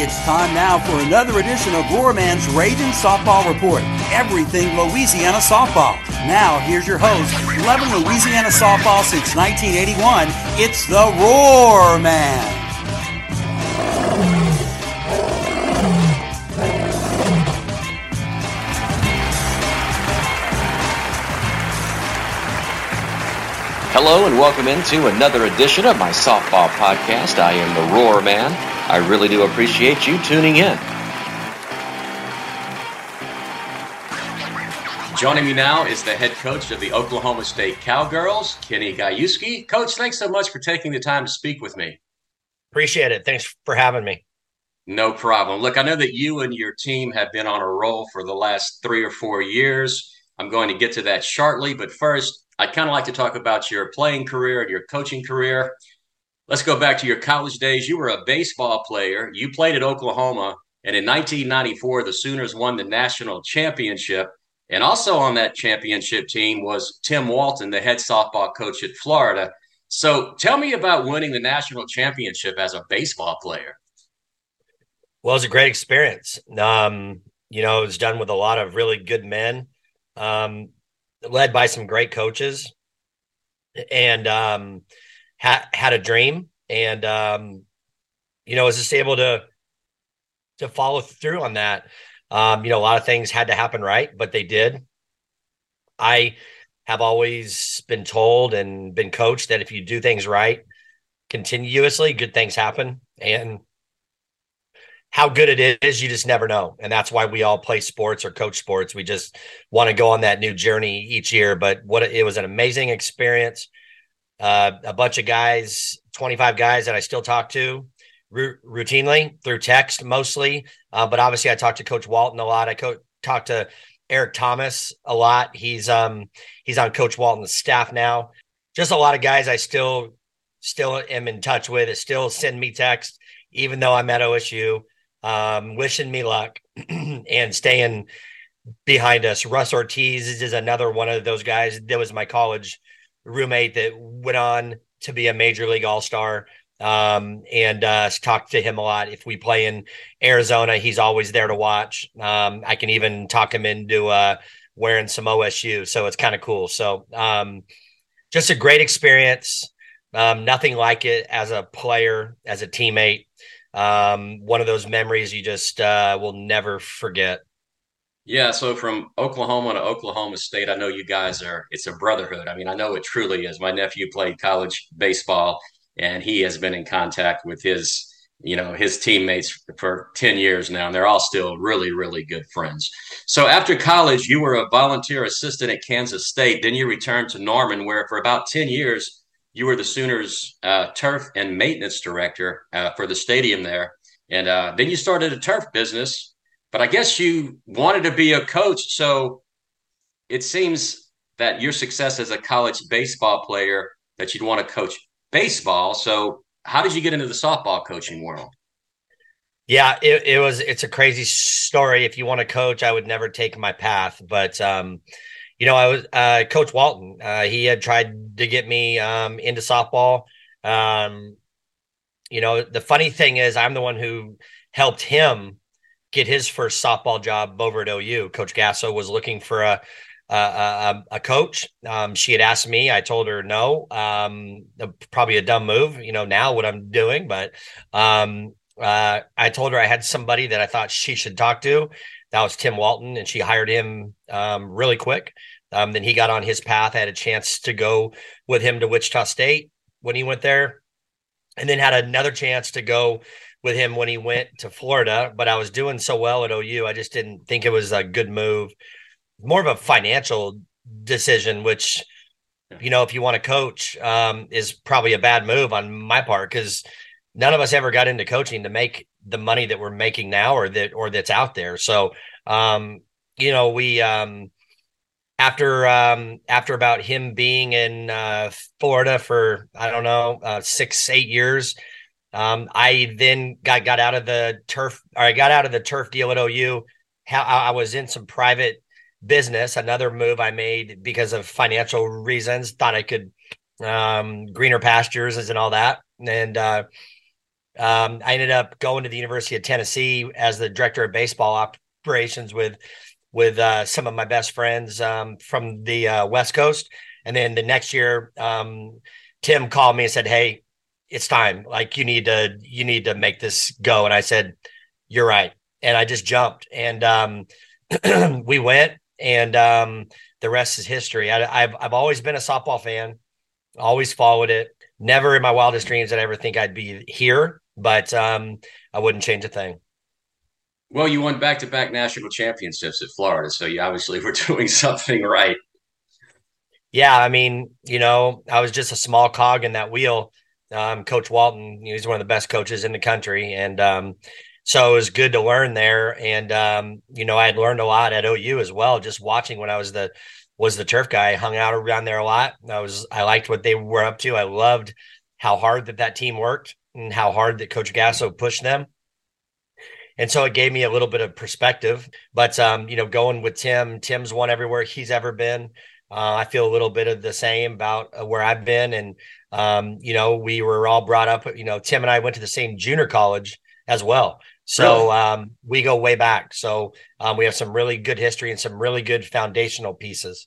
It's time now for another edition of Roarman's Raging Softball Report. Everything Louisiana softball. Now, here's your host, 11 Louisiana softball since 1981. It's the Roar Man. Hello and welcome into another edition of my softball podcast. I am the Roar Man. I really do appreciate you tuning in. Joining me now is the head coach of the Oklahoma State Cowgirls, Kenny Gajewski. Coach, thanks so much for taking the time to speak with me. Appreciate it. Thanks for having me. No problem. Look, I know that you and your team have been on a roll for the last three or four years. I'm going to get to that shortly, but first, I'd kind of like to talk about your playing career and your coaching career. Let's go back to your college days. You were a baseball player. You played at Oklahoma, and in 1994, the Sooners won the national championship. And also on that championship team was Tim Walton, the head softball coach at Florida. So tell me about winning the national championship as a baseball player. Well, it was a great experience. Um, you know, it was done with a lot of really good men. Um, led by some great coaches and um, had had a dream and um, you know was just able to to follow through on that um, you know a lot of things had to happen right but they did i have always been told and been coached that if you do things right continuously good things happen and how good it is, you just never know. And that's why we all play sports or coach sports. We just want to go on that new journey each year. But what it was an amazing experience. Uh, a bunch of guys, 25 guys that I still talk to r- routinely through text mostly. Uh, but obviously, I talk to Coach Walton a lot. I co- talk to Eric Thomas a lot. He's um he's on Coach Walton's staff now. Just a lot of guys I still still am in touch with. It still send me text, even though I'm at OSU um, wishing me luck and staying behind us. Russ Ortiz is another one of those guys. That was my college roommate that went on to be a major league all star. Um, and uh, talk to him a lot. If we play in Arizona, he's always there to watch. Um, I can even talk him into uh, wearing some OSU, so it's kind of cool. So, um, just a great experience. Um, nothing like it as a player, as a teammate um, one of those memories you just uh, will never forget. Yeah, so from Oklahoma to Oklahoma State, I know you guys are, it's a brotherhood. I mean, I know it truly is. My nephew played college baseball and he has been in contact with his, you know, his teammates for 10 years now, and they're all still really, really good friends. So after college, you were a volunteer assistant at Kansas State. Then you returned to Norman, where for about 10 years, you were the Sooners uh, turf and maintenance director uh, for the stadium there, and uh, then you started a turf business. But I guess you wanted to be a coach, so it seems that your success as a college baseball player that you'd want to coach baseball. So how did you get into the softball coaching world? Yeah, it, it was it's a crazy story. If you want to coach, I would never take my path, but um, you know, I was uh, Coach Walton. Uh, he had tried to get me um, into softball. Um, you know, the funny thing is, I'm the one who helped him get his first softball job over at OU. Coach Gasso was looking for a a, a coach. Um, she had asked me. I told her no. Um, probably a dumb move, you know. Now what I'm doing, but um, uh, I told her I had somebody that I thought she should talk to, that was Tim Walton, and she hired him um, really quick. Um, then he got on his path. I had a chance to go with him to Wichita State when he went there, and then had another chance to go with him when he went to Florida. But I was doing so well at OU, I just didn't think it was a good move. More of a financial decision, which you know, if you want to coach, um, is probably a bad move on my part because none of us ever got into coaching to make the money that we're making now or that or that's out there. So um, you know, we um after um after about him being in uh Florida for I don't know, uh 6 8 years, um I then got got out of the turf or I got out of the turf deal at OU. How I was in some private business, another move I made because of financial reasons, thought I could um greener pastures and all that. And uh Um, I ended up going to the University of Tennessee as the director of baseball operations with with uh, some of my best friends um, from the uh, West Coast. And then the next year, um, Tim called me and said, "Hey, it's time. Like you need to you need to make this go." And I said, "You're right." And I just jumped, and um, we went, and um, the rest is history. I, I've I've always been a softball fan, always followed it. Never in my wildest dreams did I ever think I'd be here, but um, I wouldn't change a thing. Well, you won back to back national championships at Florida, so you obviously were doing something right. Yeah, I mean, you know, I was just a small cog in that wheel. Um, Coach Walton, he's one of the best coaches in the country, and um, so it was good to learn there. And um, you know, I had learned a lot at OU as well, just watching when I was the was the turf guy. I hung out around there a lot. I was I liked what they were up to. I loved how hard that that team worked and how hard that Coach Gasso pushed them and so it gave me a little bit of perspective. But um, you know, going with Tim, Tim's won everywhere he's ever been. Uh, I feel a little bit of the same about uh, where I've been, and um, you know, we were all brought up. You know, Tim and I went to the same junior college as well, so um, we go way back. So um, we have some really good history and some really good foundational pieces.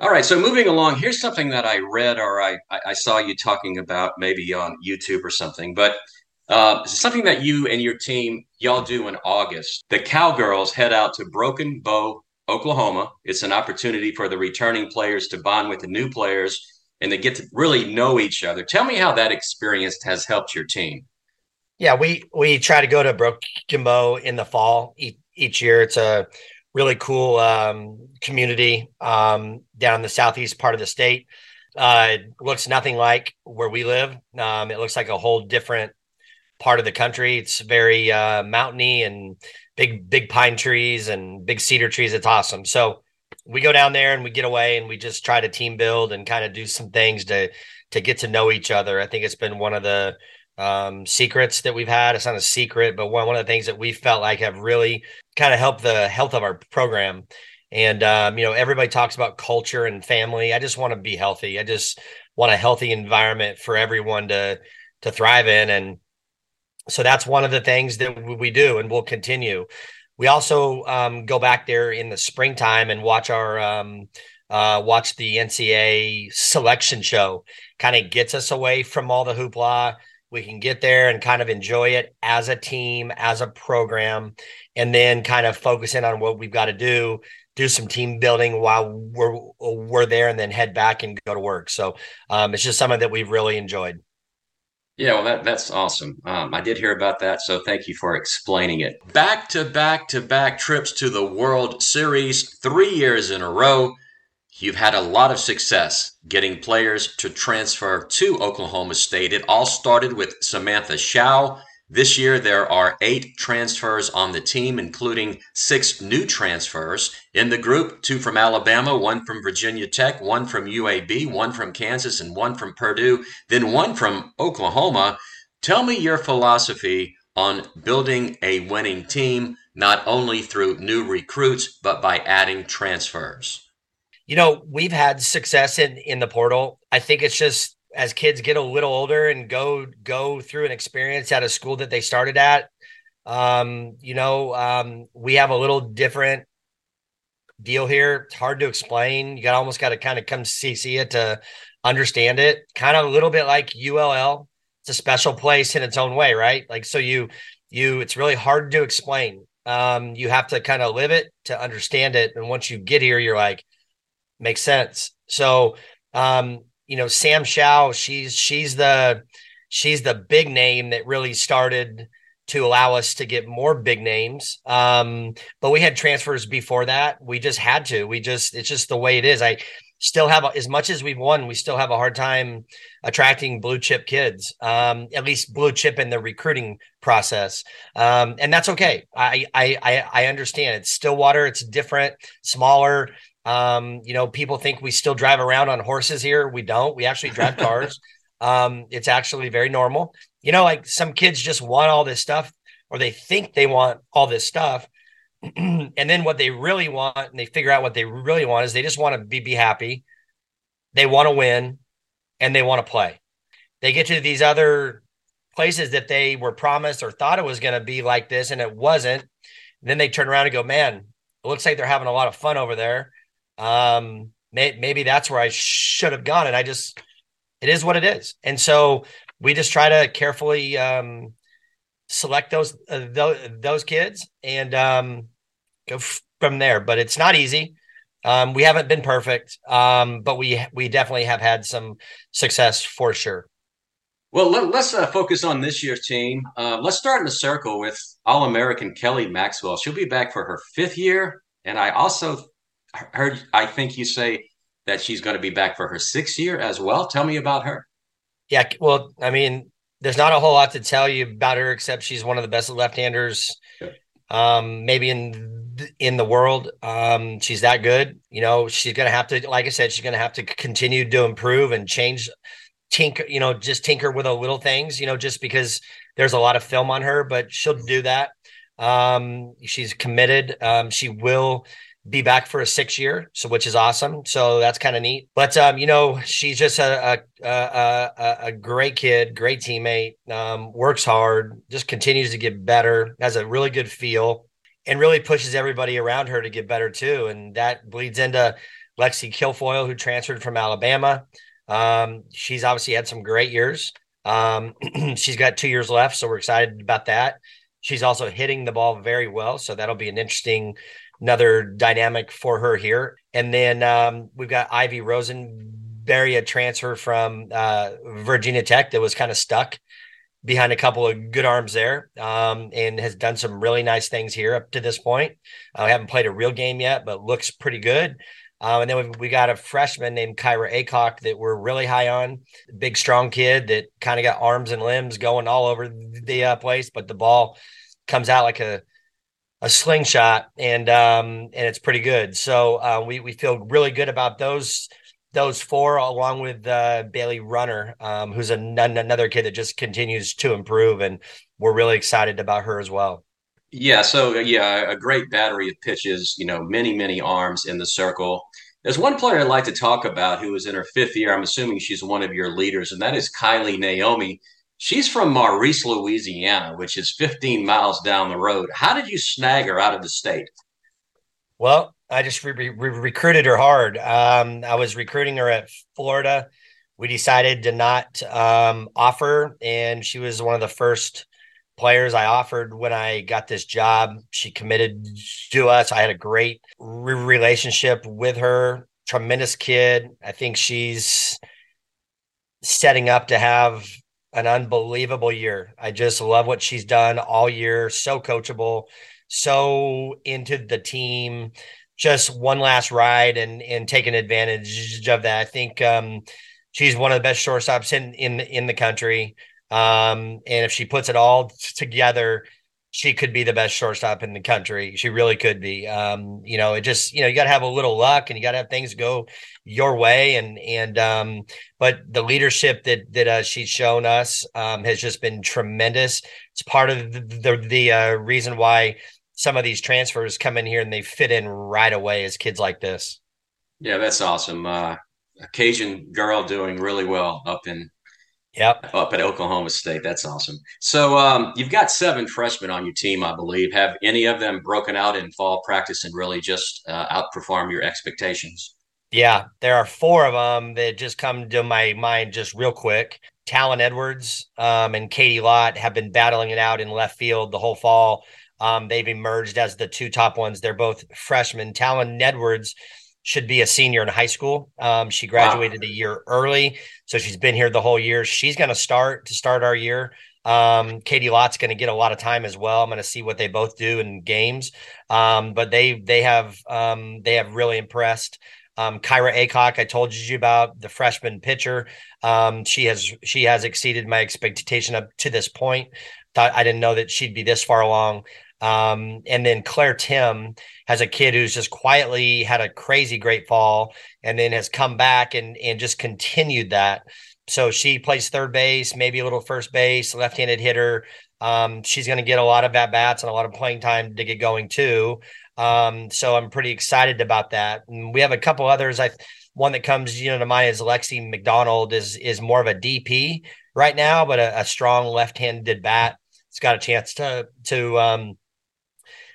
All right, so moving along, here's something that I read or I I saw you talking about maybe on YouTube or something, but uh, something that you and your team y'all do in August. The Cowgirls head out to Broken Bow, Oklahoma. It's an opportunity for the returning players to bond with the new players and they get to really know each other. Tell me how that experience has helped your team. Yeah, we we try to go to Broken Bow in the fall each, year. It's a really cool um, community um, down in the southeast part of the state. Uh, looks nothing like where we live. Um, it looks like a whole different part of the country. It's very uh, mountainy and big, big pine trees and big cedar trees. It's awesome. So we go down there and we get away and we just try to team build and kind of do some things to to get to know each other. I think it's been one of the um, secrets that we've had. It's not a secret, but one one of the things that we felt like have really kind of helped the health of our program. And um, you know, everybody talks about culture and family. I just want to be healthy. I just want a healthy environment for everyone to to thrive in. And so that's one of the things that we do and we'll continue we also um, go back there in the springtime and watch our um, uh, watch the ncaa selection show. Kind of gets us away from all the hoopla. We can get there and kind of enjoy it as a team as a program and then kind of focus in on what we've got to do do some team building while we're we're there and then head back and go to work. So um, it's just something that we've really enjoyed yeah, well, that, that's awesome. Um, I did hear about that, so thank you for explaining it. Back to back to back trips to the World Series, three years in a row. You've had a lot of success getting players to transfer to Oklahoma State. It all started with Samantha Show this year, there are eight transfers on the team, including six new transfers. In the group, two from Alabama, one from Virginia Tech, one from UAB, one from Kansas, and one from Purdue, then one from Oklahoma. Tell me your philosophy on building a winning team, not only through new recruits, but by adding transfers. You know, we've had success in, in the portal. I think it's just as kids get a little older and go go through an experience at a school that they started at um, you know um, we have a little different deal here. It's hard to explain. You got almost got to kind of come see see it to understand it. Kind of a little bit like ull it's a special place in its own way right? Like so you you it's really hard to explain. Um, you have to kind of live it to understand it. And once you get here you're like makes sense. So um, you know, Sam Show, she's she's the she's the big name that really started to allow us to get more big names. Um, but we had transfers before that. We just had to. We just it's just the way it is. I still have as much as we've won, we still have a hard time attracting blue chip kids. Um, at least blue chip in the recruiting process, um, and that's okay. I I I understand. It's Stillwater. It's different, smaller. Um, you know, people think we still drive around on horses here. We don't. We actually drive cars. um, it's actually very normal. You know, like some kids just want all this stuff or they think they want all this stuff. and then what they really want, and they figure out what they really want is they just want to be, be happy. They want to win and they want to play. They get to these other places that they were promised or thought it was going to be like this and it wasn't. then they turn around and go, man, it looks like they're having a lot of fun over there. Um, may, maybe that's where I should have gone. And I just, it is what it is. And so we just try to carefully um, select those, uh, those, those kids and um, go f- from there. But it's not easy. Um, we haven't been perfect, um, but we we definitely have had some success for sure. Well, let, us uh, focus on this year's team. Uh, let's start in the circle with All American Kelly Maxwell. She'll be back for her fifth year, and I also heard. I think you say that she's going to be back for her sixth year as well. Tell me about her. Yeah, well, I mean, there's not a whole lot to tell you about her except she's one of the best left-handers, um, maybe in in the world. Um, she's that good. You know, she's gonna have to, like I said, she's gonna have to continue to improve and change, tinker. You know, just tinker with the little things. You know, just because there's a lot of film on her, but she'll do that. Um, she's committed. Um, she will be back for a six year, so which is awesome. So that's kind of neat. But um, you know, she's just a a, a, a great kid, great teammate. Um, works hard, just continues to get better. Has a really good feel, and really pushes everybody around her to get better too. And that bleeds into Lexi Kilfoyle, who transferred from Alabama. Um, she's obviously had some great years. Um, she's got two years left, so we're excited about that. She's also hitting the ball very well, so that'll be an interesting another dynamic for her here. And then um, we've got Ivy Rosenberry, a transfer from uh, Virginia Tech that was kind of stuck behind a couple of good arms there um, and has done some really nice things here up to this point. I uh, haven't played a real game yet, but looks pretty good. Uh, and then we, we got a freshman named Kyra Aycock that we're really high on. Big, strong kid that kind of got arms and limbs going all over the uh, place, but the ball comes out like a a slingshot, and um, and it's pretty good. So uh, we we feel really good about those those four, along with uh, Bailey Runner, um, who's an, another kid that just continues to improve, and we're really excited about her as well. Yeah, so yeah, a great battery of pitches. You know, many many arms in the circle. There's one player I'd like to talk about who is in her fifth year. I'm assuming she's one of your leaders, and that is Kiley Naomi. She's from Maurice, Louisiana, which is 15 miles down the road. How did you snag her out of the state? Well, I just re- re- recruited her hard. Um, I was recruiting her at Florida. We decided to not um, offer, and she was one of the first players I offered when I got this job. She committed to us. I had a great re- relationship with her. Tremendous kid. I think she's setting up to have an unbelievable year. I just love what she's done all year. So coachable, so into the team. Just one last ride and and taking advantage of that. I think um, she's one of the best shortstops in in in the country. Um, and if she puts it all together, she could be the best shortstop in the country. She really could be. Um, you know, it just you know you got to have a little luck and you got to have things go your way. And and um, but the leadership that that uh, she's shown us um, has just been tremendous. It's part of the the, the uh, reason why some of these transfers come in here and they fit in right away as kids like this. Yeah, that's awesome. Uh, Cajun girl doing really well up in Yep. Up at Oklahoma State. That's awesome. So um, you've got seven freshmen on your team, I believe. Have any of them broken out in fall practice and really just uh, outperform your expectations? Yeah, there are four of them that just come to my mind just real quick. Talon Edwards um, and Katie Lott have been battling it out in left field the whole fall. Um, they've emerged as the two top ones. They're both freshmen. Talon Edwards should be a senior in high school. Um, she graduated wow. a year early, so she's been here the whole year. She's going to start to start our year. Um, Katie Lott's going to get a lot of time as well. I'm going to see what they both do in games, um, but they they have um, they have really impressed. Um, Kyra Aycock, I told you about the freshman pitcher. Um, she has she has exceeded my expectation up to this point. Thought I didn't know that she'd be this far along. Um, and then Claire Tim has a kid who's just quietly had a crazy great fall and then has come back and and just continued that. So she plays third base, maybe a little first base, left-handed hitter. Um, she's going to get a lot of at bats and a lot of playing time to get going too. Um, so I'm pretty excited about that. And we have a couple others. I one that comes you know to mind is Lexi McDonald is is more of a DP right now, but a, a strong left-handed bat. It's got a chance to to um,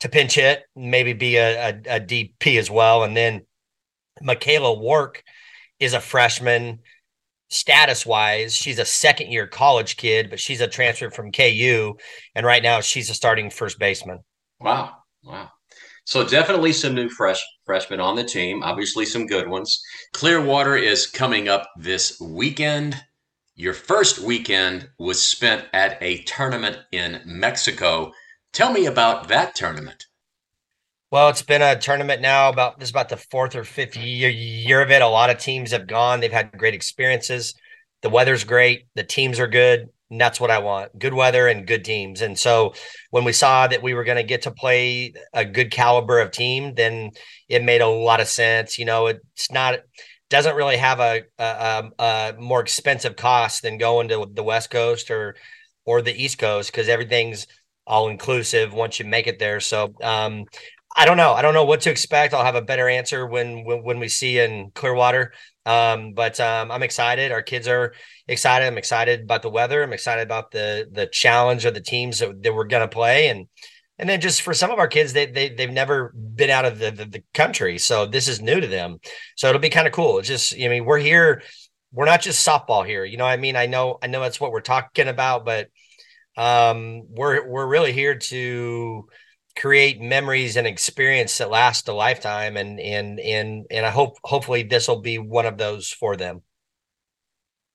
to pinch hit, maybe be a, a, a DP as well. And then Michaela Wark is a freshman status wise, she's a second year college kid, but she's a transfer from KU. And right now she's a starting first baseman. Wow. Wow. So definitely some new fresh freshmen on the team, obviously some good ones. Clearwater is coming up this weekend. Your first weekend was spent at a tournament in Mexico. Tell me about that tournament. Well, it's been a tournament now about this is about the fourth or fifth year year of it. A lot of teams have gone. They've had great experiences. The weather's great. The teams are good. And that's what I want. Good weather and good teams. And so when we saw that we were going to get to play a good caliber of team, then it made a lot of sense. You know, it's not doesn't really have a, a, a more expensive cost than going to the West Coast or or the East Coast because everything's all inclusive once you make it there. So um, I don't know. I don't know what to expect. I'll have a better answer when when, when we see in Clearwater. Um, but um, I'm excited. Our kids are excited. I'm excited about the weather. I'm excited about the the challenge of the teams that, that we're going to play, and and then just for some of our kids, they they they've never been out of the, the, the country, so this is new to them. So it'll be kind of cool. It's just, I mean, we're here. We're not just softball here. You know, I mean, I know I know that's what we're talking about, but um, we're we're really here to create memories and experience that last a lifetime and and and and I hope hopefully this will be one of those for them.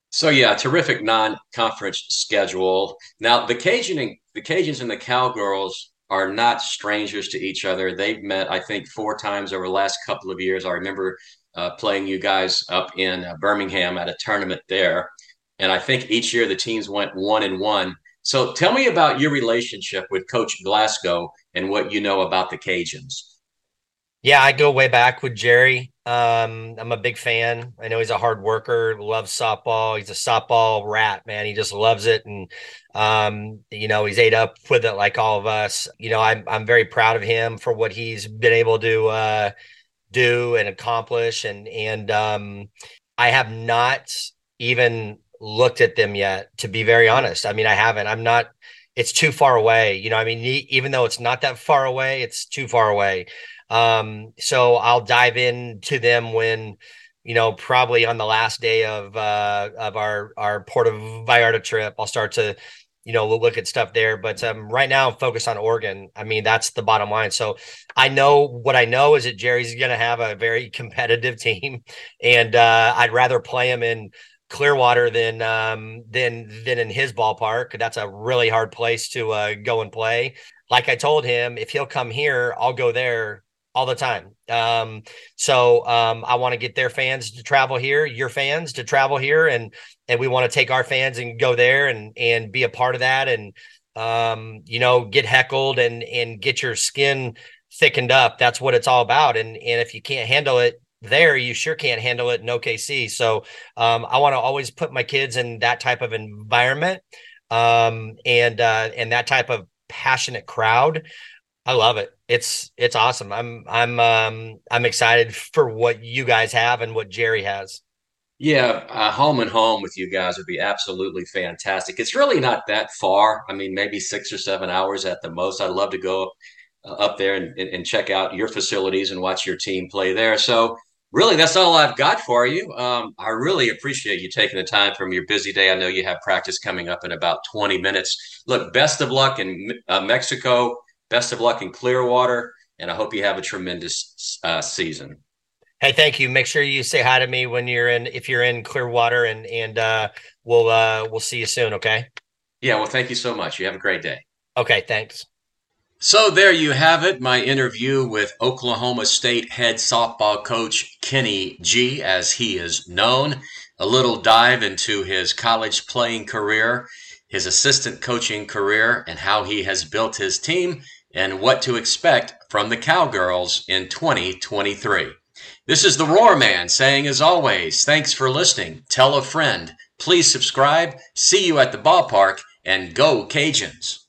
So yeah, terrific non-conference schedule. Now the Cajun and the Cajuns and the Cowgirls are not strangers to each other. They've met, I think, four times over the last couple of years. I remember uh, playing you guys up in uh, Birmingham at a tournament there, and I think each year the teams went one and one. So tell me about your relationship with Coach Glasgow and what you know about the Cajuns. Yeah, I go way back with Gerry. Um, I'm a big fan. I know he's a hard worker, loves softball. He's a softball rat, man. He just loves it. And, um, you know, he's ate up with it like all of us. You know, I'm, I'm very proud of him for what he's been able to, uh, do and accomplish. And, and, um, I have not even looked at them yet, to be very honest. I mean, I haven't. I'm not it's too far away. You know, I mean, even though it's not that far away, it's too far away. Um, so I'll dive into them when, you know, probably on the last day of uh, of our our Puerto Vallarta trip, I'll start to, you know, look at stuff there. But um, right now, I'm focused on Oregon. I mean, that's the bottom line. So I know what I know is that Gerry's going to have a very competitive team, and uh, I'd rather play him in Clearwater than um, than than in his ballpark. That's a really hard place to uh, go and play. Like I told him, if he'll come here, I'll go there all the time. Um, so um, I want to get their fans to travel here, your fans to travel here, and and we want to take our fans and go there and and be a part of that, and um, you know, get heckled and and get your skin thickened up. That's what it's all about. And and if you can't handle it, there you sure can't handle it in OKC. So um, I want to always put my kids in that type of environment um, and uh, and that type of passionate crowd. I love it. It's it's awesome. I'm I'm um, I'm excited for what you guys have and what Gerry has. Yeah, uh, home and home with you guys would be absolutely fantastic. It's really not that far. I mean, maybe six or seven hours at the most. I'd love to go uh, up there and, and, check out your facilities and watch your team play there. So really, that's all I've got for you. Um, I really appreciate you taking the time from your busy day. I know you have practice coming up in about 20 minutes. Look, best of luck in uh, Mexico. Best of luck in Clearwater. And I hope you have a tremendous uh, season. Hey, thank you. Make sure you say hi to me when you're in, if you're in Clearwater, and and uh, we'll uh, we'll see you soon. Okay. Yeah. Well, thank you so much. You have a great day. Okay. Thanks. So there you have it, my interview with Oklahoma State head softball coach Kenny G, as he is known. A little dive into his college playing career, his assistant coaching career, and how he has built his team, and what to expect from the Cowgirls in 2023. This is the Roar Man saying, as always, thanks for listening. Tell a friend. Please subscribe. See you at the ballpark, and go Cajuns.